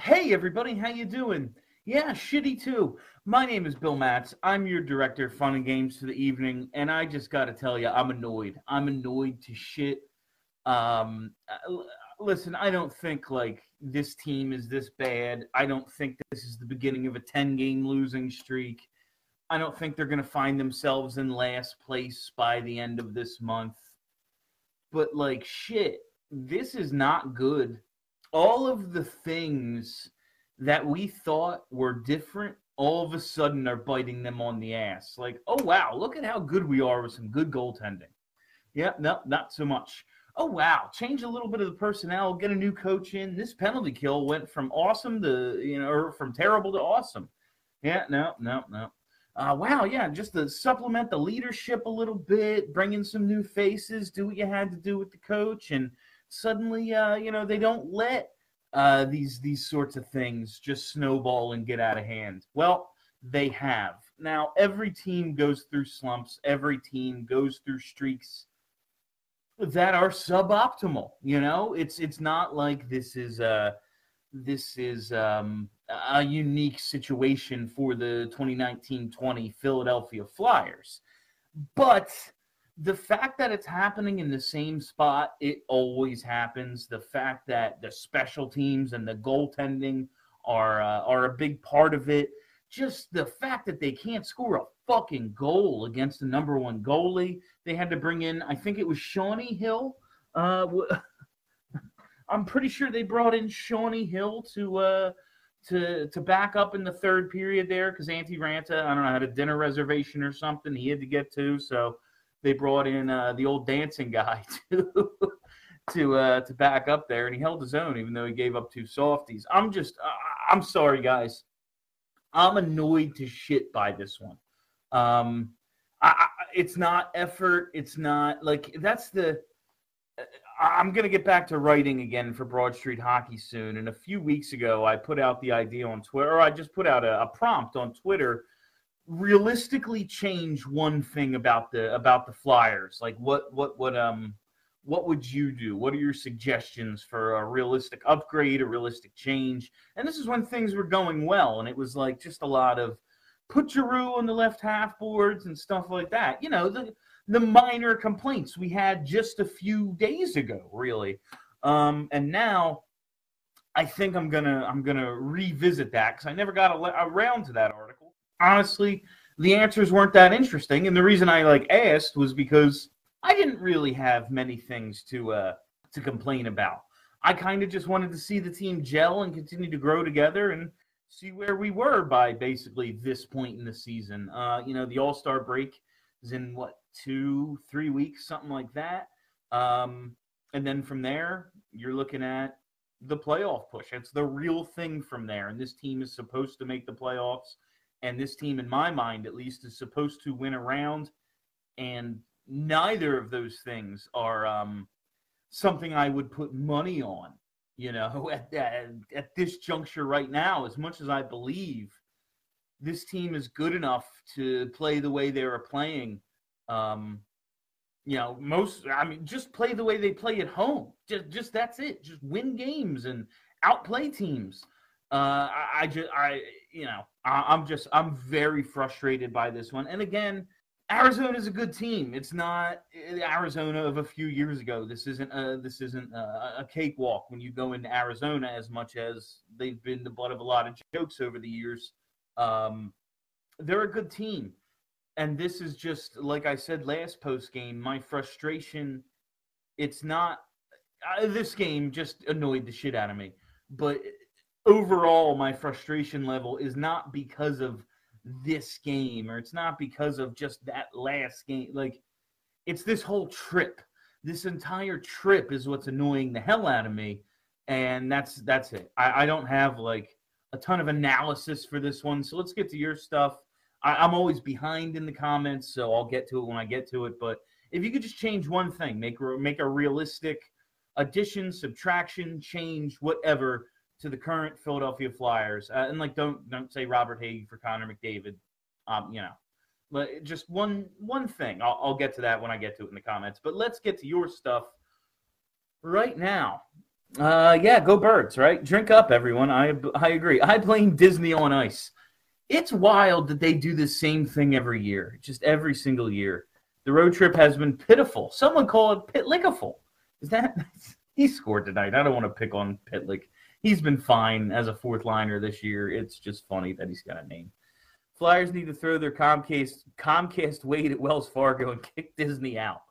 Hey everybody, how you doing? Yeah, shitty too. My name is Bill Matz. I'm your director of fun and games for the evening, and I just got to tell you, I'm annoyed. I'm annoyed to shit. Um, uh, listen, I don't think like this team is this bad. I don't think this is the beginning of a 10 game losing streak. I don't think they're going to find themselves in last place by the end of this month. But like shit, this is not good. All of the things that we thought were different all of a sudden are biting them on the ass. Like, oh wow, look at how good we are with some good goaltending. Yeah, no, not so much. Oh wow, change a little bit of the personnel, get a new coach in. This penalty kill went from awesome to you know, or from terrible to awesome. Yeah, no, no, no. Uh, wow, yeah, just to supplement the leadership a little bit, bring in some new faces, do what you had to do with the coach, and suddenly, uh, you know, they don't let uh, these these sorts of things just snowball and get out of hand. Well, they have. Now, every team goes through slumps. Every team goes through streaks that are suboptimal. You know, it's it's not like this is a this is um, a unique situation for the 2019-20 Philadelphia Flyers, but the fact that it's happening in the same spot, it always happens. The fact that the special teams and the goaltending are uh, are a big part of it. Just the fact that they can't score a fucking goal against the number one goalie. They had to bring in, I think it was Shawnee Hill. Uh, I'm pretty sure they brought in Shawnee Hill to uh, to to back up in the third period there because Antti Raanta, I don't know, had a dinner reservation or something he had to get to, so they brought in uh, the old dancing guy to to uh, to back up there, and he held his own even though he gave up two softies. I'm just uh, I'm sorry, guys. I'm annoyed to shit by this one. Um, I, I, it's not effort. It's not like that's the. I'm going to get back to writing again for Broad Street Hockey soon. And a few weeks ago, I put out the idea on Twitter, or I just put out a, a prompt on Twitter realistically change one thing about the about the Flyers? Like what what what um what would you do? What are your suggestions for a realistic upgrade, a realistic change? And this is when things were going well, and it was like just a lot of put Giroux on the left half boards and stuff like that. You know, the the minor complaints we had just a few days ago, really. Um, and now I think I'm gonna I'm gonna revisit that because I never got a, around to that article honestly, the answers weren't that interesting. And the reason I like asked was because I didn't really have many things to uh, to complain about. I kind of just wanted to see the team gel and continue to grow together and see where we were by basically this point in the season. Uh, you know, the All Star break is in what two, three weeks, something like that. Um, and then from there, you're looking at the playoff push. It's the real thing from there. And this team is supposed to make the playoffs. And this team, in my mind at least, is supposed to win around. And neither of those things are um, something I would put money on, you know, at, at, at this juncture right now, as much as I believe this team is good enough to play the way they are playing. Um, you know, most I mean, just play the way they play at home. Just, just that's it. Just win games and outplay teams. Uh, I, I just, I, you know, I, am just I'm very frustrated by this one. And again, Arizona is a good team. It's not the Arizona of a few years ago. This isn't a this isn't a, a cakewalk when you go into Arizona as much as they've been the butt of a lot of jokes over the years. Um, they're a good team, and this is just like I said last post game. My frustration. It's not uh, this game just annoyed the shit out of me, but overall my frustration level is not because of this game or it's not because of just that last game. Like it's this whole trip. This entire trip is what's annoying the hell out of me and that's that's it. I, I don't have like a ton of analysis for this one so let's get to your stuff. I, i'm always behind in the comments so i'll get to it when i get to it but if you could just change one thing make make a realistic addition subtraction change whatever to the current Philadelphia Flyers. Uh, and like, don't don't say Robert Hagee for Connor McDavid. Um, you know, but just one one thing. I'll, I'll get to that when I get to it in the comments. But let's get to your stuff right now. Uh, yeah, go birds, right? Drink up, everyone. I I agree. I blame Disney on Ice. It's wild that they do the same thing every year, just every single year. The road trip has been pitiful. Someone call it pitlickiful. Is that he scored tonight? I don't want to pick on Pitlick. He's been fine as a fourth liner this year. It's just funny that he's got a name. Flyers need to throw their Comcast Comcast weight at Wells Fargo and kick Disney out.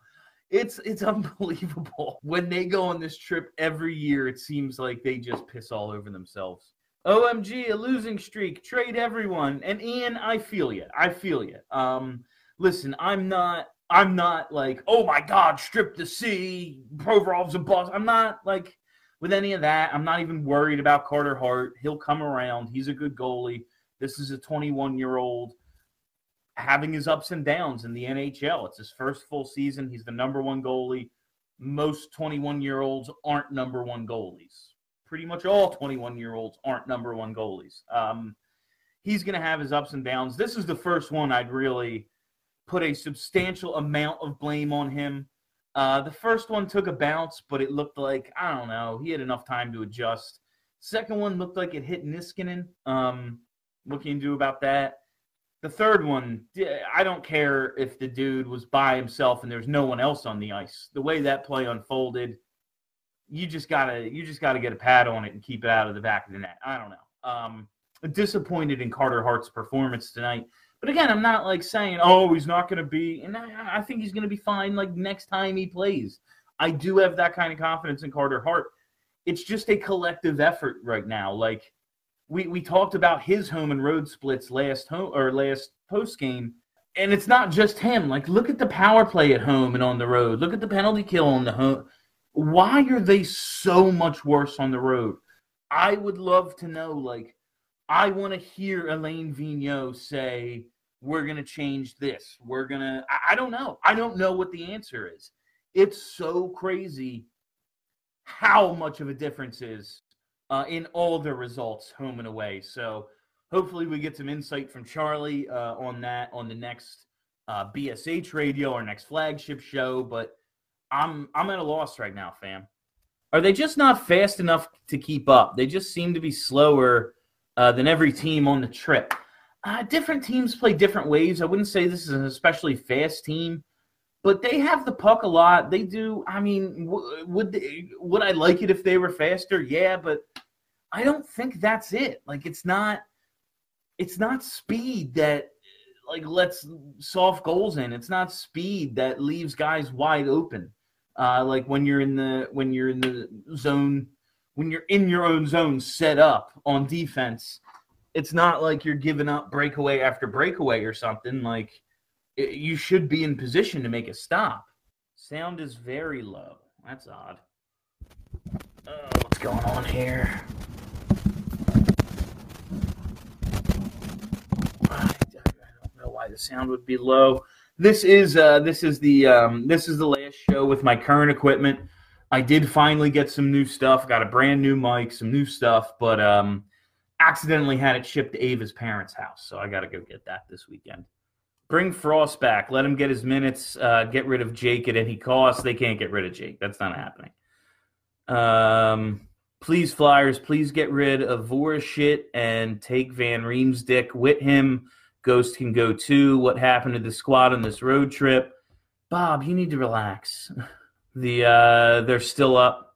It's it's unbelievable. When they go on this trip every year, it seems like they just piss all over themselves. OMG, a losing streak. Trade everyone. And Ian, I feel you. I feel you. Um, listen, I'm not I'm not like, oh my God, strip the sea, Provorov's a boss. I'm not like with any of that. I'm not even worried about Carter Hart. He'll come around. He's a good goalie. This is a 21 year old having his ups and downs in the NHL. It's his first full season. He's the number one goalie. Most 21 year olds aren't number one goalies. Pretty much all 21 year olds aren't number one goalies. Um, he's going to have his ups and downs. This is the first one I'd really put a substantial amount of blame on him. Uh, the first one took a bounce, but it looked like, I don't know, he had enough time to adjust. Second one looked like it hit Niskanen. Um, what can you do about that? The third one, I don't care if the dude was by himself and there's no one else on the ice. The way that play unfolded, you just gotta you just gotta get a pad on it and keep it out of the back of the net. I don't know. Um, disappointed in Carter Hart's performance tonight. But again, I'm not like saying, oh, he's not going to be, and I, I think he's going to be fine like next time he plays. I do have that kind of confidence in Carter Hart. It's just a collective effort right now. Like we we talked about his home and road splits last home or last post game, and it's not just him. Like look at the power play at home and on the road. Look at the penalty kill on the home. Why are they so much worse on the road? I would love to know. Like I want to hear Alain Vigneault say we're going to change this. We're going to. I don't know. I don't know what the answer is. It's so crazy how much of a difference is uh, in all the results, home and away. So hopefully we get some insight from Charlie uh, on that on the next uh, BSH radio, our next flagship show. But I'm I'm at a loss right now, fam. Are they just not fast enough to keep up? They just seem to be slower uh, than every team on the trip. Uh, different teams play different ways. I wouldn't say this is an especially fast team but they have the puck a lot. They do. I mean, w- would they, would I like it if they were faster? Yeah, but I don't think that's it. Like it's not it's not speed that like lets soft goals in. It's not speed that leaves guys wide open. Uh, like when you're in the when you're in the zone when you're in your own zone set up on defense. It's not like you're giving up breakaway after breakaway or something like you should be in position to make a stop. Sound is very low. That's odd. Uh, what's going on here? I don't know why the sound would be low. This is uh, this is the um, this is the last show with my current equipment. I did finally get some new stuff. Got a brand new mic, some new stuff, but um, accidentally had it shipped to Ava's parents' house, so I got to go get that this weekend. Bring Frost back. Let him get his minutes. Uh, get rid of Jake at any cost. They can't get rid of Jake. That's not happening. Um, please, Flyers, please get rid of Voracek and take Van Riemsdyk with him. Ghost can go too. What happened to the squad on this road trip? Bob, you need to relax. The uh, they're still up.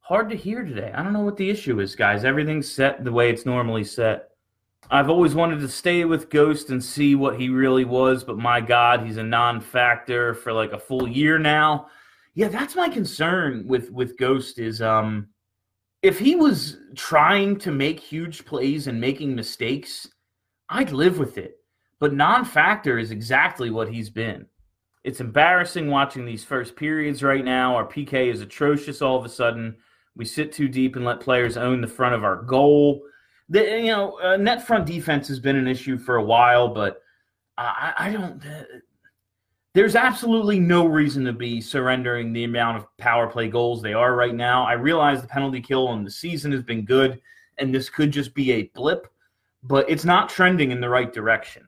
Hard to hear today. I don't know what the issue is, guys. Everything's set the way it's normally set. I've always wanted to stay with Ghost and see what he really was, but my God, he's a non-factor for like a full year now. Yeah, that's my concern with with Ghost is um if he was trying to make huge plays and making mistakes, I'd live with it. But non-factor is exactly what he's been. It's embarrassing watching these first periods right now. Our PK is atrocious all of a sudden. We sit too deep and let players own the front of our goal the, you know, uh, net front defense has been an issue for a while, but I, I don't. Uh, there's absolutely no reason to be surrendering the amount of power play goals they are right now. I realize the penalty kill on the season has been good, and this could just be a blip, but it's not trending in the right direction.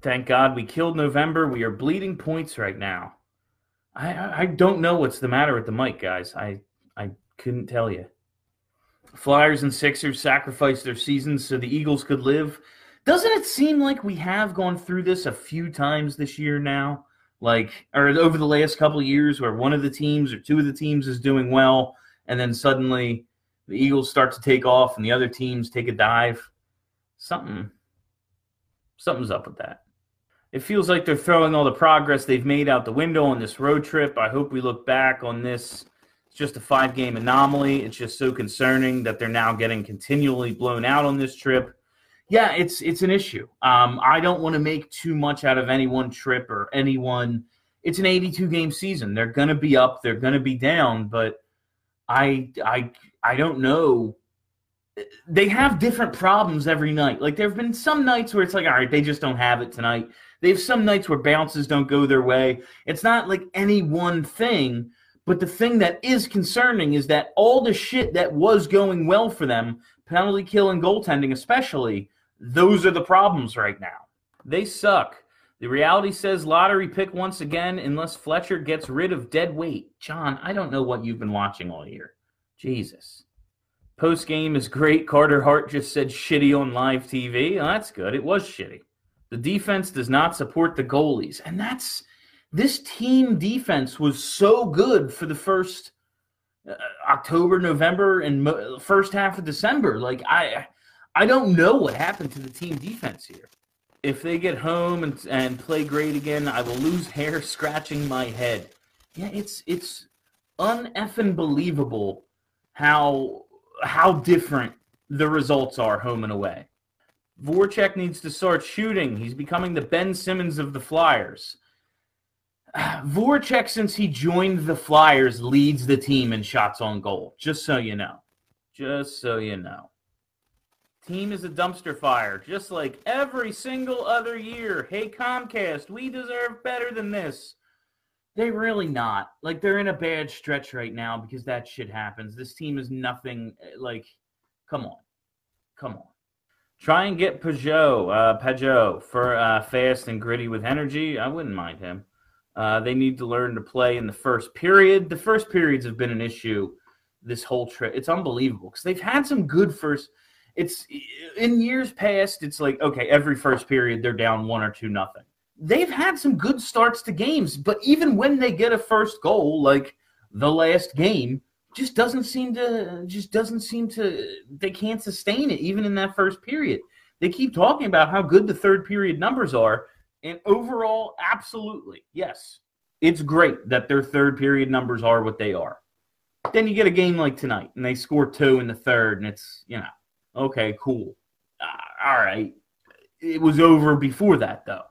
Thank God we killed November. We are bleeding points right now. I, I don't know what's the matter with the mic, guys. I I Couldn't tell you. Flyers and Sixers sacrificed their seasons so the Eagles could live. Doesn't it seem like we have gone through this a few times this year now? Like, or over the last couple years, where one of the teams or two of the teams is doing well, and then suddenly the Eagles start to take off and the other teams take a dive. Something, something's up with that. It feels like they're throwing all the progress they've made out the window on this road trip. I hope we look back on this. It's just a five game anomaly. It's just so concerning that they're now getting continually blown out on this trip. Yeah, it's it's an issue. Um, I don't want to make too much out of any one trip or anyone. It's an 82 game season. They're going to be up, they're going to be down, but I I I don't know. They have different problems every night. Like there have been some nights where it's like, all right, they just don't have it tonight. They have some nights where bounces don't go their way. It's not like any one thing, but the thing that is concerning is that all the shit that was going well for them, penalty kill and goaltending especially, those are the problems right now. They suck. The reality says lottery pick once again unless Fletcher gets rid of dead weight. John, I don't know what you've been watching all year. Jesus. Post game is great. Carter Hart just said shitty on live TV. That's good. It was shitty. The defense does not support the goalies. And that's this team defense was so good for the first uh, October, November, and mo- first half of December. Like I, I don't know what happened to the team defense here. If they get home and, and play great again, I will lose hair scratching my head. Yeah, it's it's uneffing believable how how different the results are home and away. Voracek needs to start shooting. He's becoming the Ben Simmons of the Flyers. Voracek, since he joined the Flyers, leads the team in shots on goal. Just so you know. Just so you know. Team is a dumpster fire, just like every single other year. Hey, Comcast, we deserve better than this. They really not. Like they're in a bad stretch right now because that shit happens. This team is nothing eh, like come on. Come on. Try and get Pageau, uh, Pageau for uh, fast and gritty with energy. I wouldn't mind him. Uh, they need to learn to play in the first period. The first periods have been an issue this whole trip. It's unbelievable because they've had some good first. It's in years past. It's like okay, every first period they're down one or two nothing. They've had some good starts to games, but even when they get a first goal, like the last game, just doesn't seem to just doesn't seem to they can't sustain it even in that first period. They keep talking about how good the third period numbers are, and overall, absolutely yes, it's great that their third period numbers are what they are. Then you get a game like tonight, and they score two in the third, and it's you know okay, cool, uh, all right. It was over before that though.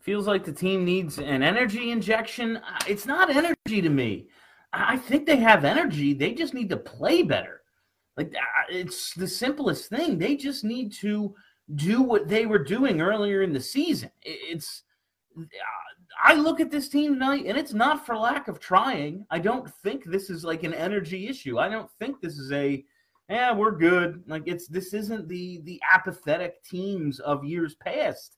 Feels like the team needs an energy injection. Uh, it's not energy to me. I think they have energy. They just need to play better. Like it's the simplest thing. They just need to do what they were doing earlier in the season. It's I look at this team tonight and it's not for lack of trying. I don't think this is like an energy issue. I don't think this is a yeah, we're good. Like it's this isn't the the apathetic teams of years past.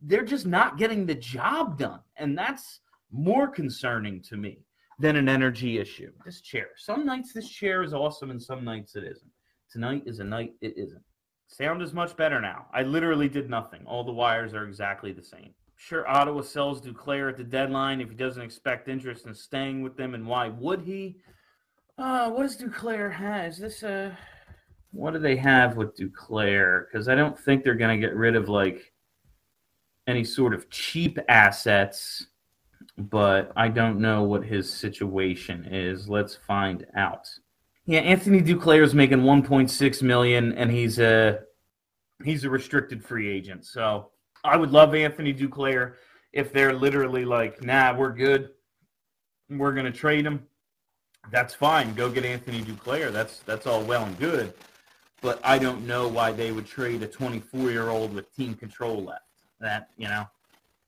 They're just not getting the job done. And that's more concerning to me than an energy issue. This chair. Some nights this chair is awesome and some nights it isn't. Tonight is a night it isn't. Sound is much better now. I literally did nothing. All the wires are exactly the same. Sure, Ottawa sells Duclair at the deadline if he doesn't expect interest in staying with them, and why would he? Uh, what does Duclair have? Is this a. What do they have with Duclair? Because I don't think they're going to get rid of, like, any sort of cheap assets but I don't know what his situation is. Let's find out. Yeah, Anthony Duclair is making 1.6 million, and he's a he's a restricted free agent. So I would love Anthony Duclair if they're literally like, nah, we're good, we're gonna trade him. That's fine. Go get Anthony Duclair. That's that's all well and good, but I don't know why they would trade a 24 year old with team control left. That you know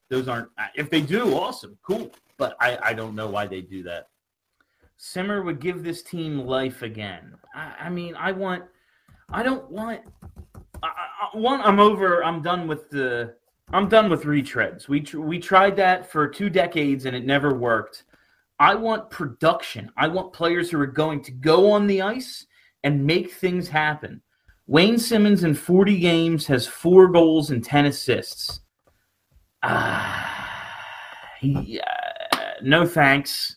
those aren't. If they do, awesome, cool. But I, I don't know why they do that. Simmer would give this team life again. I, I mean, I want. I don't want. I, I, one, I'm over. I'm done with the. I'm done with retreads. We tr- we tried that for two decades and it never worked. I want production. I want players who are going to go on the ice and make things happen. Wayne Simmonds in 40 games has four goals and 10 assists. Ah, he, uh, no thanks.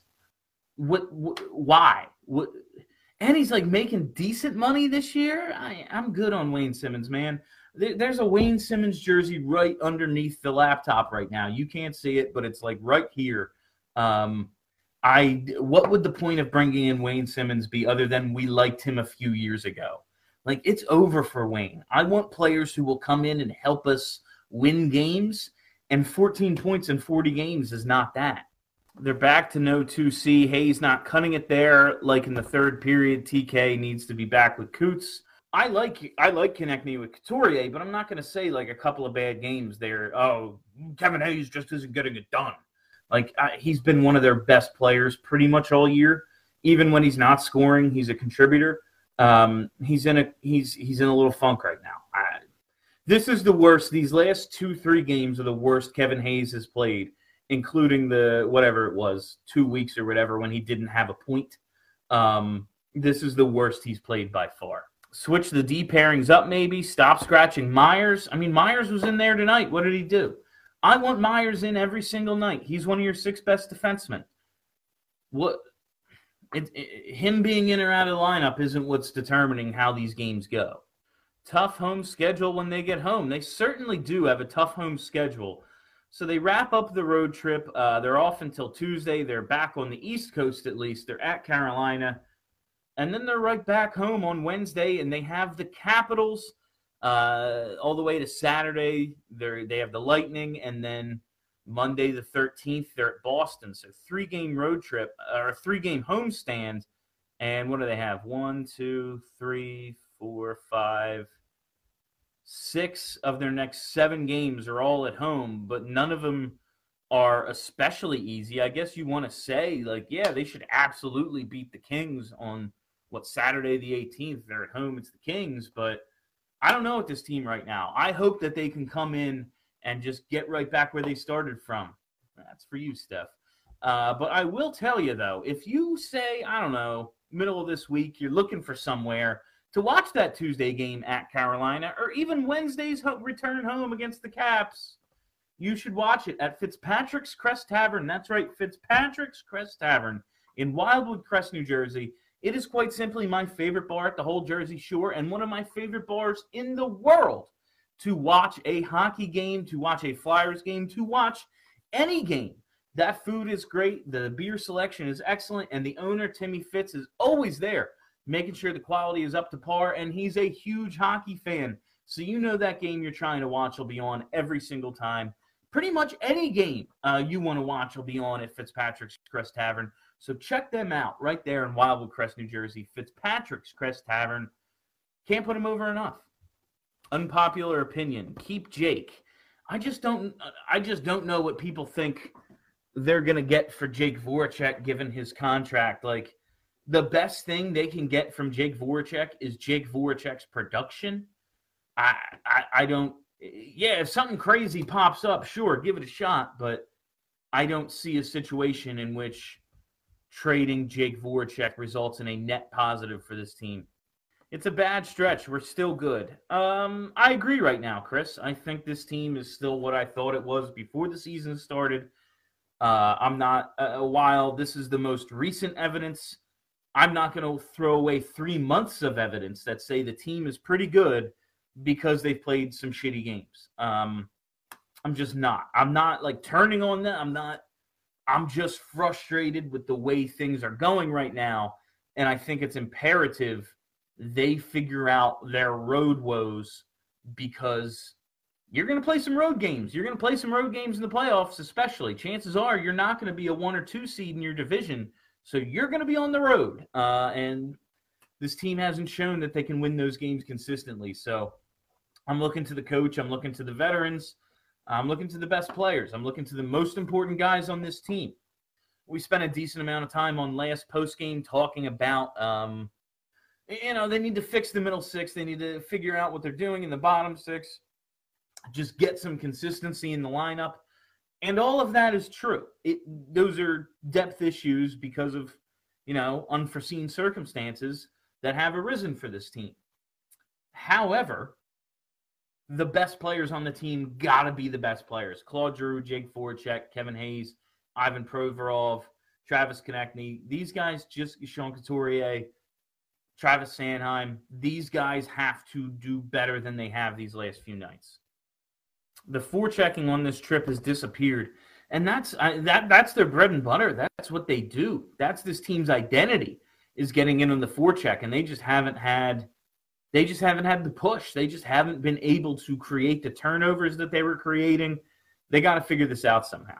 What, what why? What, and he's like making decent money this year. I, I'm good on Wayne Simmonds, man. There, there's a Wayne Simmonds jersey right underneath the laptop right now. You can't see it, but it's like right here. Um, I what would the point of bringing in Wayne Simmonds be other than we liked him a few years ago? Like it's over for Wayne. I want players who will come in and help us win games, and 14 points in 40 games is not that. They're back to no 2C. Hayes not cutting it there like in the third period. TK needs to be back with Coots. I like I like Konecny with Couturier, but I'm not going to say like a couple of bad games there. Oh, Kevin Hayes just isn't getting it done. Like I, he's been one of their best players pretty much all year. Even when he's not scoring, he's a contributor. Um, he's in a he's he's in a little funk right now. This is the worst. These last two three games are the worst Kevin Hayes has played including the whatever it was, two weeks or whatever when he didn't have a point. Um, this is the worst he's played by far. Switch the D pairings up, maybe. Stop scratching Myers. I mean, Myers was in there tonight. What did he do? I want Myers in every single night. He's one of your six best defensemen. What? It, it, him being in or out of the lineup isn't what's determining how these games go. Tough home schedule when they get home. They certainly do have a tough home schedule so they wrap up the road trip. Uh, they're off until Tuesday. They're back on the East Coast at least. They're at Carolina. And then they're right back home on Wednesday, and they have the Capitals uh, all the way to Saturday. They they have the Lightning, and then Monday the 13th they're at Boston. So three game road trip or three game homestand. And what do they have? One, two, three, four, five, six of their next seven games are all at home, but none of them are especially easy. I guess you want to say, like, yeah, they should absolutely beat the Kings on what Saturday the 18th. They're at home, it's the Kings, but I don't know with this team right now. I hope that they can come in and just get right back where they started from. That's for you, Steph. Uh, but I will tell you, though, if you say, I don't know, middle of this week, you're looking for somewhere to watch that Tuesday game at Carolina or even Wednesday's return home against the Caps, you should watch it at Fitzpatrick's Crest Tavern. That's right, Fitzpatrick's Crest Tavern in Wildwood Crest, New Jersey. It is quite simply my favorite bar at the whole Jersey Shore and one of my favorite bars in the world to watch a hockey game, to watch a Flyers game, to watch any game. That food is great. The beer selection is excellent. And the owner, Timmy Fitz, is always there making sure the quality is up to par. And he's a huge hockey fan. So you know that game you're trying to watch will be on every single time. Pretty much any game uh, you want to watch will be on at Fitzpatrick's Crest Tavern. So check them out right there in Wildwood Crest, New Jersey. Fitzpatrick's Crest Tavern. Can't put them over enough. Unpopular opinion. Keep Jake. I just don't. I just don't know what people think they're gonna get for Jake Voracek given his contract. Like the best thing they can get from Jake Voracek is Jake Voracek's production. I, I, I don't. Yeah, if something crazy pops up, sure, give it a shot. But I don't see a situation in which trading Jake Voracek results in a net positive for this team. It's a bad stretch. We're still good. Um, I agree right now, Chris. I think this team is still what I thought it was before the season started. Uh, I'm not. Uh, while this is the most recent evidence I'm not going to throw away three months of evidence that say the team is pretty good because they've played some shitty games. Um, I'm just not. I'm not like turning on them. I'm not. I'm just frustrated with the way things are going right now. And I think it's imperative they figure out their road woes because you're going to play some road games. You're going to play some road games in the playoffs, especially. Chances are you're not going to be a one or two seed in your division so you're going to be on the road, uh, and this team hasn't shown that they can win those games consistently. So I'm looking to the coach. I'm looking to the veterans. I'm looking to the best players. I'm looking to the most important guys on this team. We spent a decent amount of time on last post game talking about, um, you know, they need to fix the middle six. They need to figure out what they're doing in the bottom six. Just get some consistency in the lineup. And all of that is true. It, those are depth issues because of, you know, unforeseen circumstances that have arisen for this team. However, the best players on the team got to be the best players. Claude Giroux, Jake Voracek, Kevin Hayes, Ivan Provorov, Travis Konecny. These guys just Sean Couturier, Travis Sanheim. These guys have to do better than they have these last few nights. The forechecking on this trip has disappeared, and that's uh, that that's their bread and butter. That's what they do. That's this team's identity is getting in on the forecheck, and they just haven't had they just haven't had the push. They just haven't been able to create the turnovers that they were creating. They got to figure this out somehow.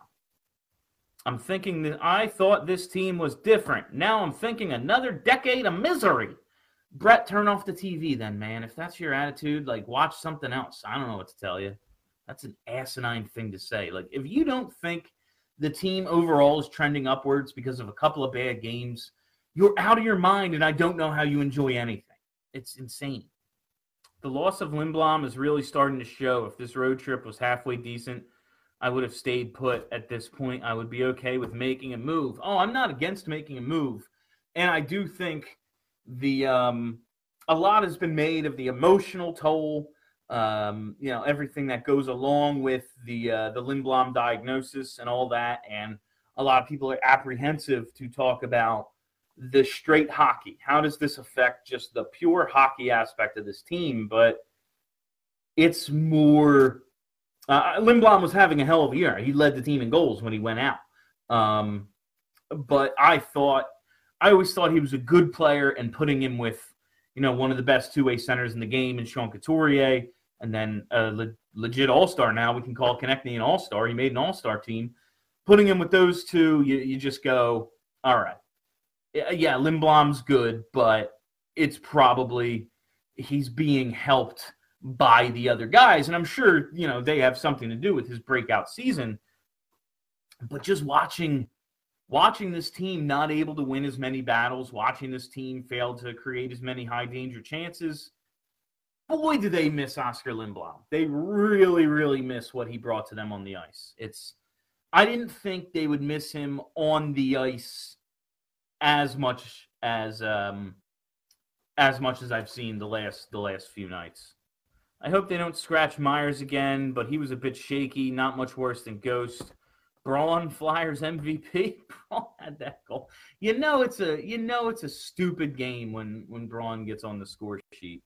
I'm thinking that I thought this team was different. Now I'm thinking another decade of misery. Brett, turn off the TV then, man. If that's your attitude, like watch something else. I don't know what to tell you. That's an asinine thing to say. Like if you don't think the team overall is trending upwards because of a couple of bad games, you're out of your mind and I don't know how you enjoy anything. It's insane. The loss of Lindblom is really starting to show. If this road trip was halfway decent, I would have stayed put at this point. I would be okay with making a move. Oh, I'm not against making a move. And I do think the um, a lot has been made of the emotional toll, um, you know, everything that goes along with the uh, the Lindblom diagnosis and all that. And a lot of people are apprehensive to talk about the straight hockey. How does this affect just the pure hockey aspect of this team? But it's more. Uh, Lindblom was having a hell of a year. He led the team in goals when he went out. Um, but I thought, I always thought he was a good player, and putting him with, you know, one of the best two way centers in the game, and Sean Couturier, and then a le- legit all star. Now we can call Konecny an all star. He made an all star team. Putting him with those two, you, you just go, all right yeah, Lindblom's good, but it's probably he's being helped by the other guys. And I'm sure, you know, they have something to do with his breakout season. But just watching watching this team not able to win as many battles, watching this team fail to create as many high danger chances, boy, do they miss Oscar Lindblom. They really, really miss what he brought to them on the ice. It's I didn't think they would miss him on the ice as much as um, as much as I've seen the last the last few nights. I hope they don't scratch Myers again, but he was a bit shaky, not much worse than Ghost. Braun Flyers MVP. Braun had that goal. You know it's a you know it's a stupid game when when Braun gets on the score sheet.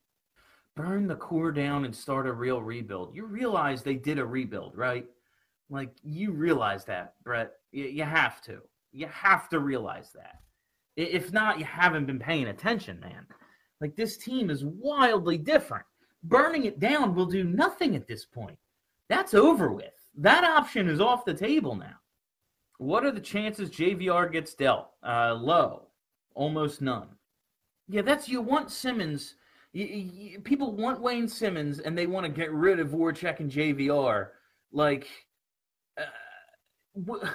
Burn the core down and start a real rebuild. You realize they did a rebuild, right? Like you realize that, Brett. You, you have to. You have to realize that. If not, you haven't been paying attention, man. Like this team is wildly different. Burning it down will do nothing at this point. That's over with. That option is off the table now. What are the chances JVR gets dealt? Uh, low, almost none. Yeah, that's you want Simmonds. People want Wayne Simmonds and they want to get rid of Voracek and JVR. Like, uh,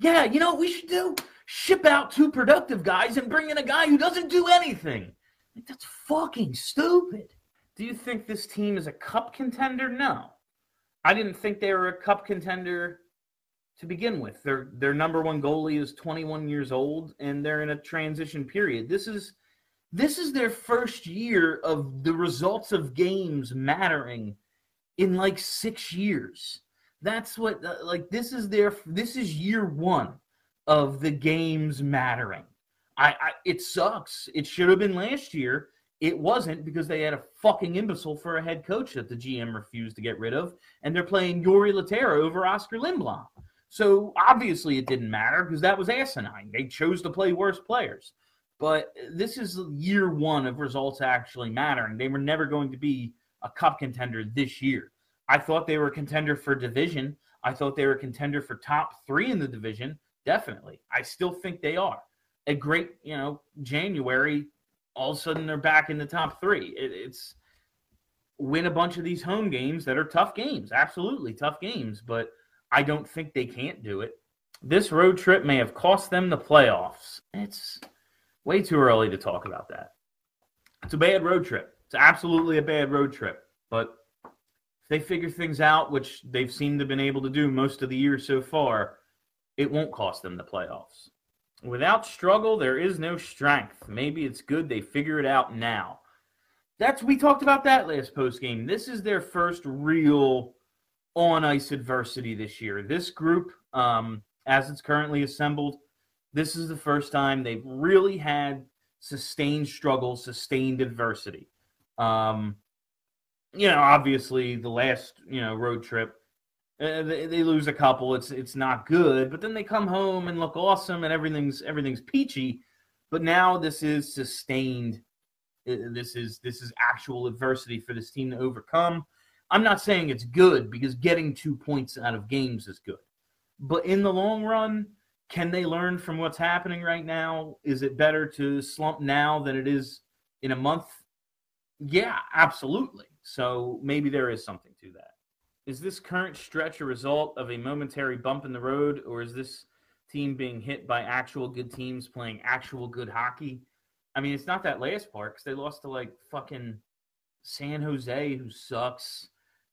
yeah, you know what we should do? ship out two productive guys and bring in a guy who doesn't do anything. Like, that's fucking stupid. Do you think this team is a cup contender? No. I didn't think they were a cup contender to begin with. Their their number one goalie is 21 years old and they're in a transition period. This is this is their first year of the results of games mattering in like 6 years. That's what uh, like this is their this is year 1 of the games mattering. I, I it sucks. It should have been last year. It wasn't because they had a fucking imbecile for a head coach that the GM refused to get rid of, and they're playing Jori Lehtera over Oscar Lindblom. So obviously it didn't matter because that was asinine. They chose to play worse players. But this is year one of results actually mattering. They were never going to be a cup contender this year. I thought they were a contender for division. I thought they were a contender for top three in the division. Definitely. I still think they are. A great, you know, January, all of a sudden they're back in the top three. It, it's win a bunch of these home games that are tough games. Absolutely tough games, but I don't think they can't do it. This road trip may have cost them the playoffs. It's way too early to talk about that. It's a bad road trip. It's absolutely a bad road trip. But if they figure things out, which they've seemed to have been able to do most of the year so far, it won't cost them the playoffs. Without struggle, there is no strength. Maybe it's good they figure it out now. That's we talked about that last post game. This is their first real on ice adversity this year. This group, um, as it's currently assembled, this is the first time they've really had sustained struggle, sustained adversity. Um, you know, obviously the last you know road trip, uh, they, they, lose a couple. It's it's not good, but then they come home and look awesome, and everything's everything's peachy. But now this is sustained. Uh, this is this is actual adversity for this team to overcome. I'm not saying it's good because getting two points out of games is good, but in the long run, can they learn from what's happening right now? Is it better to slump now than it is in a month? Yeah, absolutely. So maybe there is something to that. Is this current stretch a result of a momentary bump in the road, or is this team being hit by actual good teams playing actual good hockey? I mean, it's not that last part because they lost to like fucking San Jose, who sucks.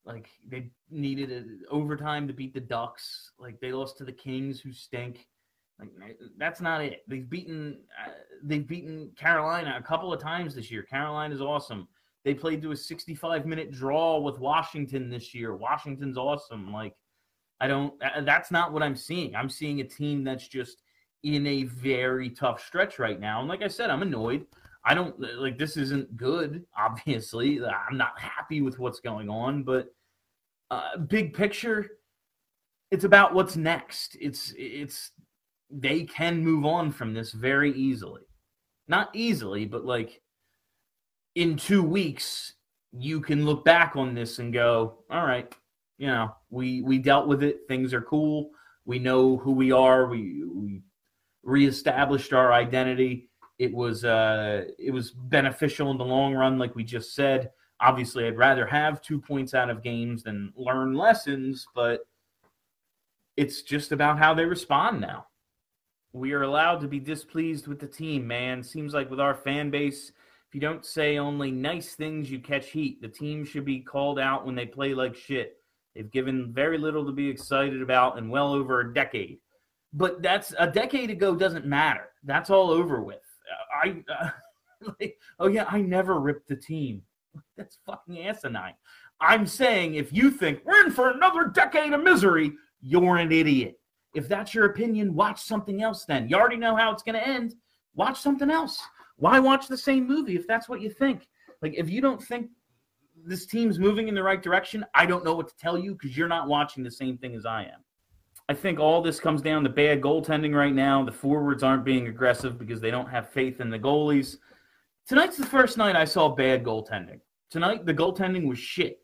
Like they needed an overtime to beat the Ducks. Like they lost to the Kings, who stink. Like that's not it. They've beaten uh, they've beaten Carolina a couple of times this year. Carolina is awesome. They played to a 65 minute draw with Washington this year. Washington's awesome. Like, I don't, that's not what I'm seeing. I'm seeing a team that's just in a very tough stretch right now. And like I said, I'm annoyed. I don't like this isn't good, obviously. I'm not happy with what's going on, but uh, big picture, it's about what's next. It's, it's, they can move on from this very easily. Not easily, but like in two weeks you can look back on this and go, all right, you know, we we dealt with it. Things are cool. We know who we are. We we reestablished our identity. It was uh it was beneficial in the long run, like we just said. Obviously, I'd rather have two points out of games than learn lessons, but it's just about how they respond now. We are allowed to be displeased with the team, man. Seems like with our fan base, if you don't say only nice things, you catch heat. The team should be called out when they play like shit. They've given very little to be excited about in well over a decade. But that's a decade ago doesn't matter. That's all over with. I, uh, like, oh yeah, I never ripped the team. That's fucking asinine. I'm saying if you think we're in for another decade of misery, you're an idiot. If that's your opinion, watch something else then. You already know how it's going to end. Watch something else. Why watch the same movie if that's what you think? Like, if you don't think this team's moving in the right direction, I don't know what to tell you because you're not watching the same thing as I am. I think all this comes down to bad goaltending right now. The forwards aren't being aggressive because they don't have faith in the goalies. Tonight's the first night I saw bad goaltending. Tonight, the goaltending was shit.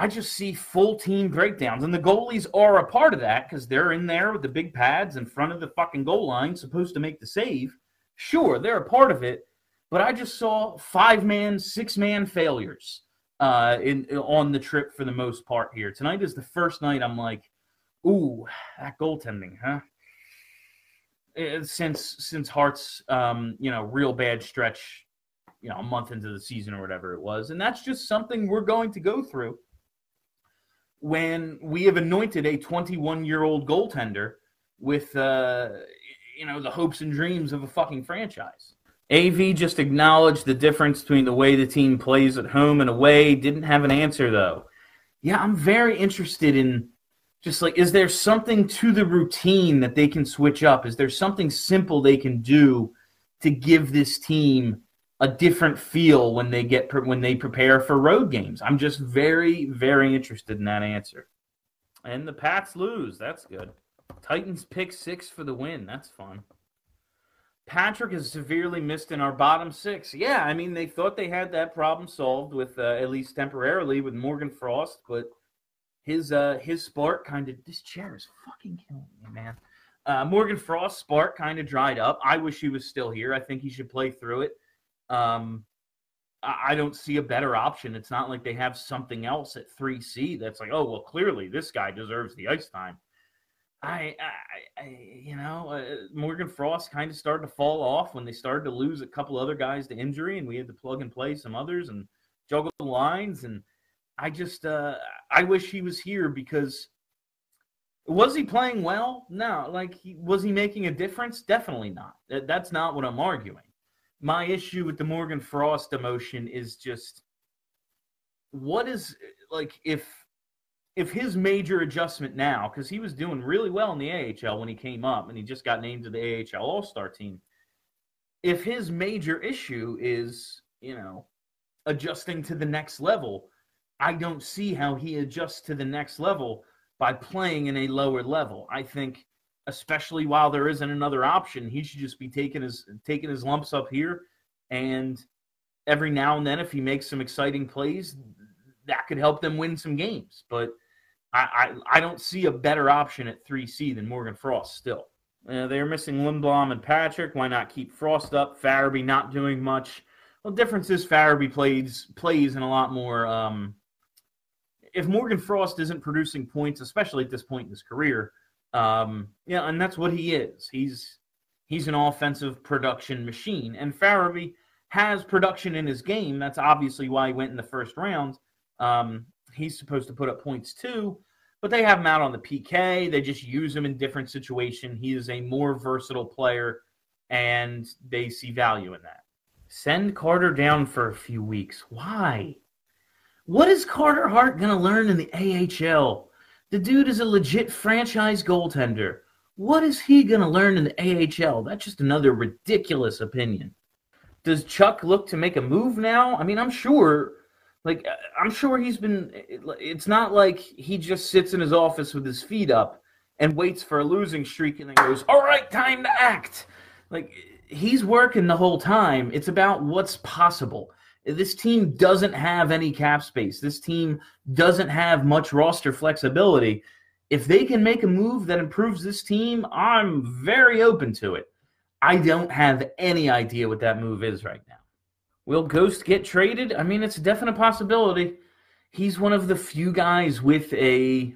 I just see full team breakdowns, and the goalies are a part of that because they're in there with the big pads in front of the fucking goal line, supposed to make the save. Sure, they're a part of it, but I just saw five man, six man failures uh, in on the trip for the most part here. Tonight is the first night I'm like, ooh, that goaltending, huh? Since since Hart's um, you know real bad stretch, you know a month into the season or whatever it was, and that's just something we're going to go through when we have anointed a 21 year old goaltender with uh, you know the hopes and dreams of a fucking franchise. AV just acknowledged the difference between the way the team plays at home and away. Didn't have an answer though. Yeah, I'm very interested in just like is there something to the routine that they can switch up? Is there something simple they can do to give this team a different feel when they get when they prepare for road games? I'm just very very interested in that answer. And the Pats lose. That's good. Titans pick six for the win. That's fun. Patrick is severely missed in our bottom six. Yeah, I mean, they thought they had that problem solved with, uh, at least temporarily, with Morgan Frost, but his uh, his spark kind of. This chair is fucking killing me, man. Uh, Morgan Frost spark kind of dried up. I wish he was still here. I think he should play through it. Um, I don't see a better option. It's not like they have something else at 3C that's like, oh, well, clearly this guy deserves the ice time. I, I, I you know, uh, Morgan Frost kind of started to fall off when they started to lose a couple other guys to injury, and we had to plug and play some others and juggle the lines. And I just uh, I wish he was here because was he playing well? No. Like, he, was he making a difference? Definitely not. That's not what I'm arguing. My issue with the Morgan Frost emotion is just what is like if if his major adjustment now because he was doing really well in the AHL when he came up and he just got named to the AHL All Star team. If his major issue is you know adjusting to the next level, I don't see how he adjusts to the next level by playing in a lower level. I think, especially while there isn't another option, he should just be taking his taking his lumps up here, and every now and then, if he makes some exciting plays, that could help them win some games. But I I, I don't see a better option at three C than Morgan Frost still. Uh, they're missing Lindblom and Patrick. Why not keep Frost up? Farabee not doing much. Well, difference is Farabee plays plays in a lot more um, if Morgan Frost isn't producing points, especially at this point in his career, um, yeah, and that's what he is. He's he's an offensive production machine, and Farabee has production in his game. That's obviously why he went in the first round. Um, he's supposed to put up points too, but they have him out on the PK. They just use him in different situations. He is a more versatile player, and they see value in that. Send Carter down for a few weeks. Why? What is Carter Hart going to learn in the AHL? The dude is a legit franchise goaltender. What is he going to learn in the AHL? That's just another ridiculous opinion. Does Chuck look to make a move now? I mean, I'm sure like I'm sure he's been it's not like he just sits in his office with his feet up and waits for a losing streak and then goes, "All right, time to act." Like he's working the whole time. It's about what's possible. This team doesn't have any cap space. This team doesn't have much roster flexibility. If they can make a move that improves this team, I'm very open to it. I don't have any idea what that move is right now. Will Ghost get traded? I mean, it's a definite possibility. He's one of the few guys with a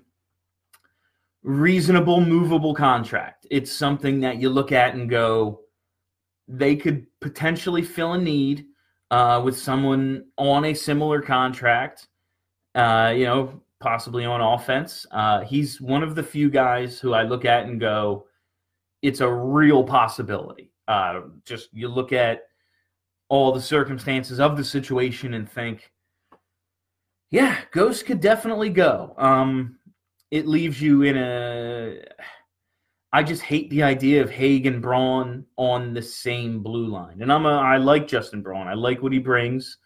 reasonable, movable contract. It's something that you look at and go, they could potentially fill a need uh, with someone on a similar contract, uh, you know, possibly on offense. Uh, he's one of the few guys who I look at and go, it's a real possibility. Uh, just you look at all the circumstances of the situation and think, yeah, Ghost could definitely go. Um, it leaves you in a I just hate the idea of Hagg and Braun on the same blue line. And I'm a I like Justin Braun. I like what he brings.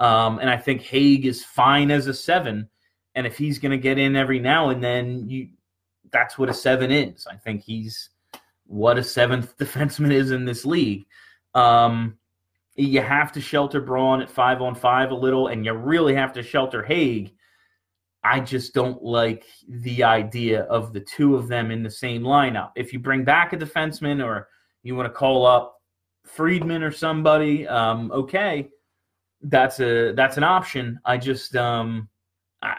Um, and I think Hagg is fine as a seven. And if he's gonna get in every now and then, you that's what a seven is. I think he's what a seventh defenseman is in this league. Um, you have to shelter Braun at five on five a little, and you really have to shelter Hagg I just don't like the idea of the two of them in the same lineup. If you bring back a defenseman or you want to call up Friedman or somebody, um, okay, that's a that's an option. I just um, I,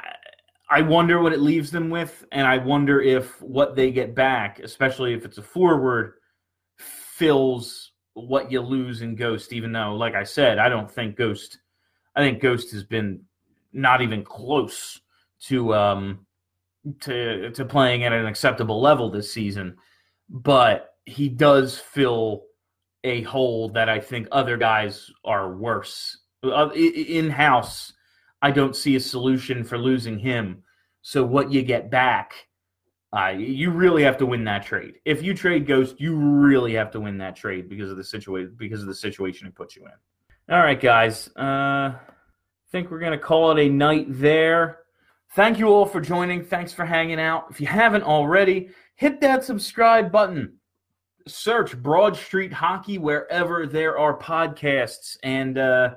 I wonder what it leaves them with, and I wonder if what they get back, especially if it's a forward, fills what you lose in Ghost. Even though, like I said, I don't think Ghost. I think Ghost has been not even close to um to to playing at an acceptable level this season, but he does fill a hole that I think other guys are worse. Uh, in house, I don't see a solution for losing him. So what you get back, uh, you really have to win that trade. If you trade Ghost, you really have to win that trade because of the situation because of the situation it puts you in. All right, guys. Uh, I think we're gonna call it a night there. Thank you all for joining. Thanks for hanging out. If you haven't already, hit that subscribe button. Search Broad Street Hockey wherever there are podcasts. And, uh,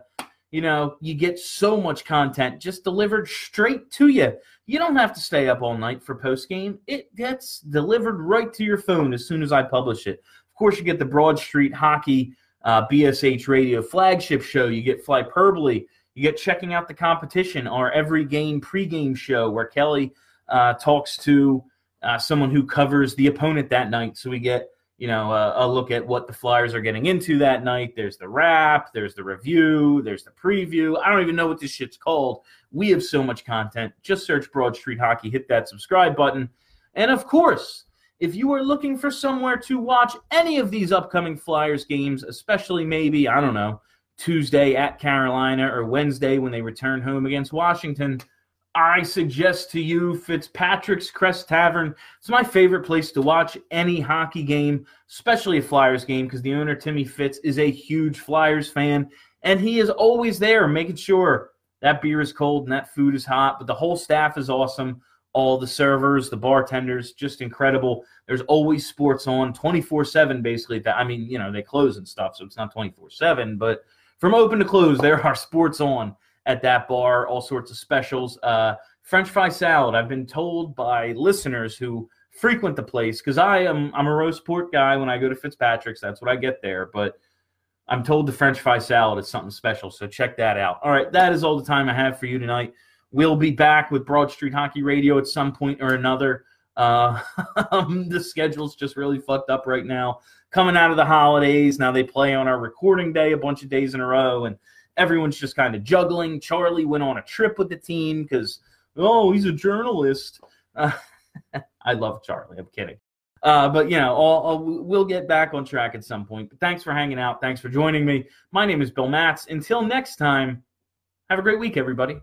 you know, you get so much content just delivered straight to you. You don't have to stay up all night for post game. It gets delivered right to your phone as soon as I publish it. Of course, you get the Broad Street Hockey uh, BSH Radio flagship show. You get Flyperbole you get checking out the competition, our every game pregame show where Kelly uh, talks to uh, someone who covers the opponent that night. So we get you know, a, a, look at what the Flyers are getting into that night. There's the wrap, there's the review, there's the preview. I don't even know what this shit's called. We have so much content. Just search Broad Street Hockey, hit that subscribe button. And of course, if you are looking for somewhere to watch any of these upcoming Flyers games, especially maybe, I don't know, Tuesday at Carolina or Wednesday when they return home against Washington, I suggest to you Fitzpatrick's Crest Tavern. It's my favorite place to watch any hockey game, especially a Flyers game, because the owner, Timmy Fitz, is a huge Flyers fan. And he is always there making sure that beer is cold and that food is hot. But the whole staff is awesome. All the servers, the bartenders, just incredible. There's always sports on 24 7, basically. I mean, you know, they close and stuff, so it's not 24 7, but from open to close, there are sports on at that bar, all sorts of specials. Uh, French fry salad. I've been told by listeners who frequent the place because I am I'm a roast pork guy when I go to Fitzpatrick's. That's what I get there. But I'm told the French fry salad is something special. So check that out. All right, that is all the time I have for you tonight. We'll be back with Broad Street Hockey Radio at some point or another. Uh, the schedule's just really fucked up right now. Coming out of the holidays, now they play on our recording day a bunch of days in a row, and everyone's just kind of juggling. Charlie went on a trip with the team because, oh, he's a journalist. Uh, I love Charlie. I'm kidding. Uh, but, you know, I'll, I'll, we'll get back on track at some point. But thanks for hanging out. Thanks for joining me. My name is Bill Matz. Until next time, have a great week, everybody.